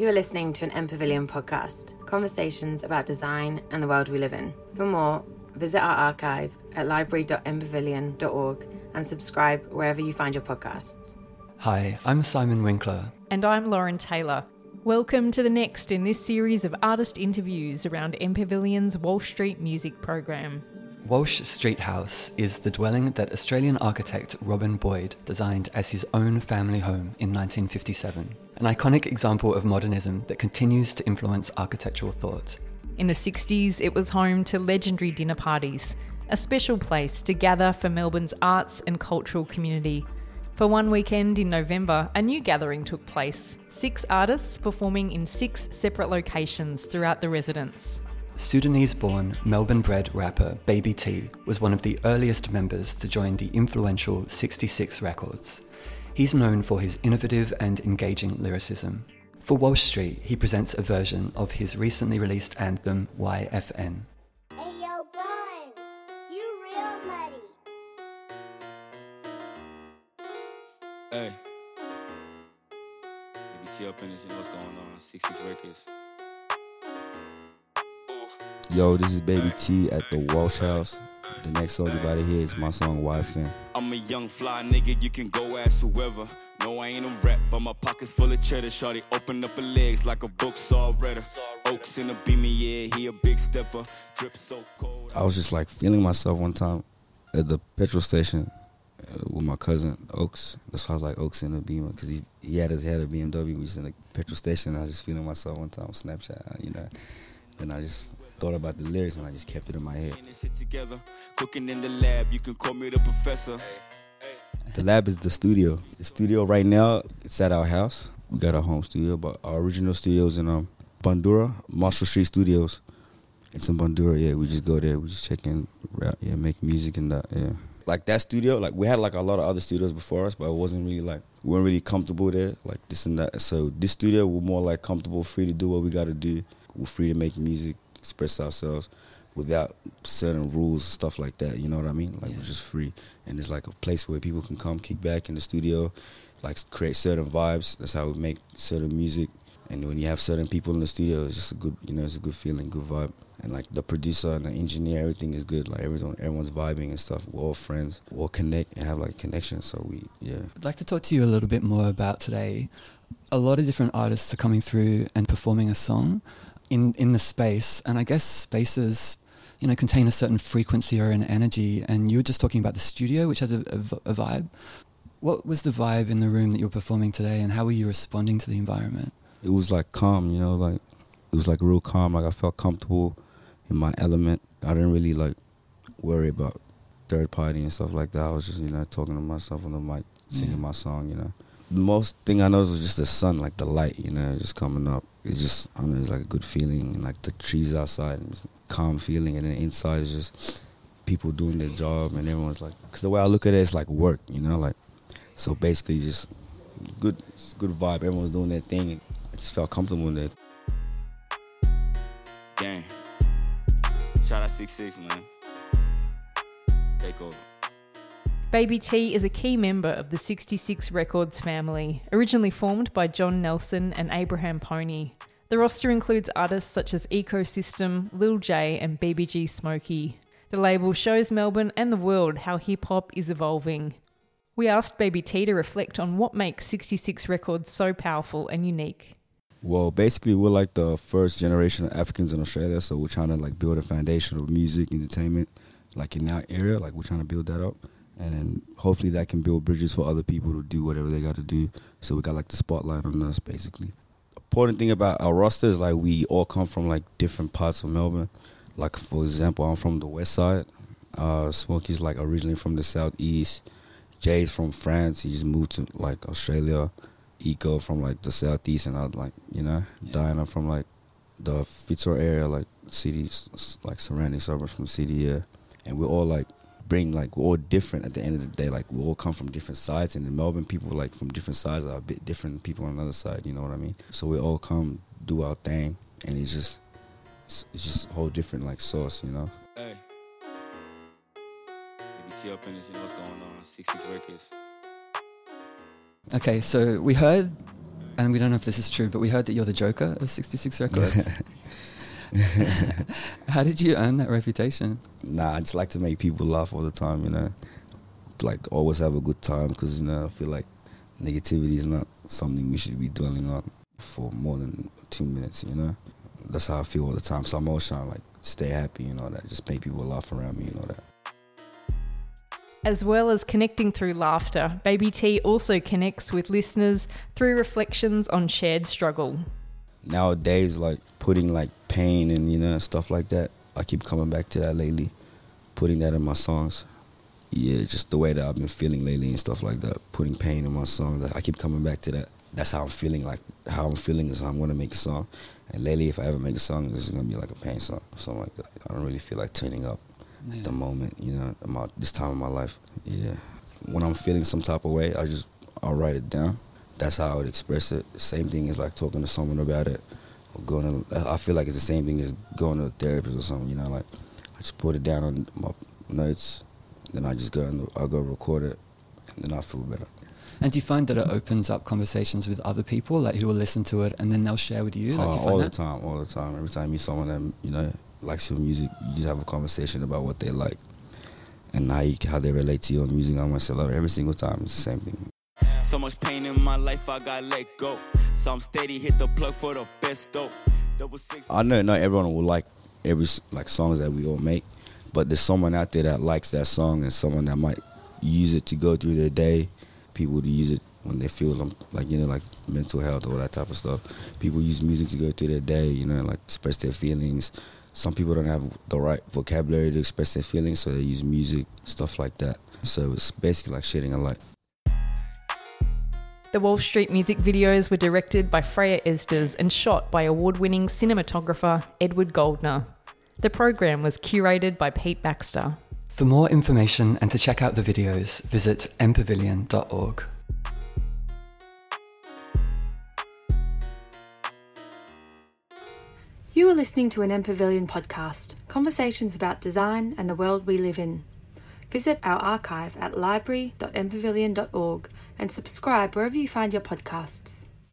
You are listening to an M Pavilion podcast, conversations about design and the world we live in. For more, visit our archive at library.mpavilion.org and subscribe wherever you find your podcasts. Hi, I'm Simon Winkler. And I'm Lauren Taylor. Welcome to the next in this series of artist interviews around M Pavilion's Walsh Street music program. Walsh Street House is the dwelling that Australian architect Robin Boyd designed as his own family home in 1957, an iconic example of modernism that continues to influence architectural thought. In the 60s, it was home to legendary dinner parties, a special place to gather for Melbourne's arts and cultural community. For one weekend in November, a new gathering took place six artists performing in six separate locations throughout the residence. Sudanese born, Melbourne bred rapper Baby T was one of the earliest members to join the influential 66 Records. He's known for his innovative and engaging lyricism. For Walsh Street, he presents a version of his recently released anthem YFN. Hey yo, Bun, you real muddy. Hey. Baby T up in this, you know what's going on. 66 Records. Yo, this is Baby T at the Walsh House. The next song you about to hear is my song YFN. I'm a young fly nigga, you can go ask whoever. No, I ain't a rap, but my pockets full of cheddar. Shorty open up her legs like a book saw redder. Oaks in a beamy, yeah, he a big stepper. Drip so cold. I was just like feeling myself one time at the petrol station uh, with my cousin Oaks. That's why I was like Oaks in a Beamer because he, he had his head a BMW. We was in the petrol station. I was just feeling myself one time on Snapchat, you know. And I just thought about the lyrics and I just kept it in my head. Getting this shit together. Cooking in the lab, you can call me the professor. The lab is the studio. The studio right now, it's at our house. We got our home studio, but our original studio's in um Bundoora, Marshall Street Studios. It's in Bundoora, yeah. We just go there, we just check in, rap, yeah, make music and that, yeah. Like that studio, like we had like a lot of other studios before us, but it wasn't really like we weren't really comfortable there, like this and that. So this studio, we're more like comfortable, free to do what we gotta do. We're free to make music, express ourselves without certain rules, and stuff like that. You know what I mean? Like we're just free, and it's like a place where people can come, kick back in the studio, like create certain vibes. That's how we make certain music. And when you have certain people in the studio, it's just a good, you know, it's a good feeling, good vibe. And like the producer and the engineer, everything is good. Like everyone, everyone's vibing and stuff. We're all friends. We all connect and have like a connection. So we, yeah. I'd like to talk to you a little bit more about today. A lot of different artists are coming through and performing a song in, in the space. And I guess spaces, you know, contain a certain frequency or an energy. And you were just talking about the studio, which has a vibe. What was the vibe in the room that you were performing today, and how were you responding to the environment? it was like calm, you know, like it was like real calm. Like I felt comfortable in my element. I didn't really like worry about third party and stuff like that. I was just, you know, talking to myself on the mic, singing Yeah. my song, you know. The most thing I noticed was just the sun, like the light, you know, just coming up. It's just, I don't know, it's like a good feeling. And like the trees outside, and calm feeling. And then inside is just people doing their job, and everyone's like, because the way I look at it, it's like work, you know, like, so basically just good, good vibe. Everyone's doing their thing. And I just felt comfortable in there. Gang. Shout out six six man. Take over. Baby T is a key member of the 66 Records family, originally formed by John Nelson and Abraham Pony. The roster includes artists such as Ecosystem, Lil J, and BBG Smokey. The label shows Melbourne and the world how hip hop is evolving. We asked Baby T to reflect on what makes 66 Records so powerful and unique. Well, basically, we're like the first generation of Africans in Australia, so we're trying to like build a foundation of music, entertainment, like in our area. Like we're trying to build that up, and then hopefully that can build bridges for other people to do whatever they got to do. So we got like the spotlight on us, basically. Important thing about our roster is like we all come from like different parts of Melbourne. Like for example, I'm from the west side. Uh, Smokey's like originally from the southeast. Jay's from France. He just moved to like Australia. Eco from like the southeast, and I like you know Diana from like the Fitzroy area, like cities, like surrounding suburbs from the city. Yeah, and we're all like bring like we're all different at the end of the day. Like we all come from different sides, and in Melbourne, people like from different sides are a bit different than people on the other side. You know what I mean? So we all come do our thing, and it's just it's it's just a whole different like sauce. You know? Hey. Baby T up in this, you know what's going on. 66 Records. Okay, so we heard and we don't know if this is true, but we heard that you're the Joker of 66 Records. How did you earn that reputation? Nah, I just like to make people laugh all the time, you know. Like always have a good time because you know I feel like negativity is not something we should be dwelling on for more than two minutes, you know. That's how I feel all the time. So I'm always trying to like stay happy and all that. Just make people laugh around me and all that. As well as connecting through laughter, Baby T also connects with listeners through reflections on shared struggle. Nowadays, like putting like pain and you know stuff like that. I keep coming back to that lately, putting that in my songs. Yeah, just the way that I've been feeling lately and stuff like that. Putting pain in my songs. I keep coming back to that. That's how I'm feeling. Like how I'm feeling is how I'm gonna make a song. And lately, if I ever make a song, this is gonna be like a pain song, something like that. I don't really feel like turning up Yeah. at the moment, you know, about this time of my life. Yeah, when I'm feeling some type of way, I just I'll write it down. That's how I would express it. Same thing as like talking to someone about it, or going to. I feel like it's the same thing as going to a therapist or something. You know, like I just put it down on my notes, then I just go and I go record it, and then I feel better. And do you find that it opens up conversations with other people, like who will listen to it and then they'll share with you? Like, Uh, you all find the that? time, all the time. Every time you meet someone that you know likes your music, you just have a conversation about what they like and how you, how they relate to your music. I myself, every single time, it's the same thing. So much pain in my life, I got let go. So I'm steady, hit the plug for the best. I know not everyone will like every like songs that we all make, but there's someone out there that likes that song and someone that might use it to go through their day. People to use it when they feel them, like you know, like mental health or that type of stuff. People use music to go through their day, you know, like express their feelings. Some people don't have the right vocabulary to express their feelings, so they use music, stuff like that. So it's basically like shedding a light. The Walsh Street music videos were directed by Freya Estes and shot by award winning cinematographer Edward Goldner. The program was curated by Pete Baxter. For more information and to check out the videos, visit mpavilion.org. You are listening to an M Pavilion podcast, conversations about design and the world we live in. Visit our archive at library.mpavilion.org and subscribe wherever you find your podcasts.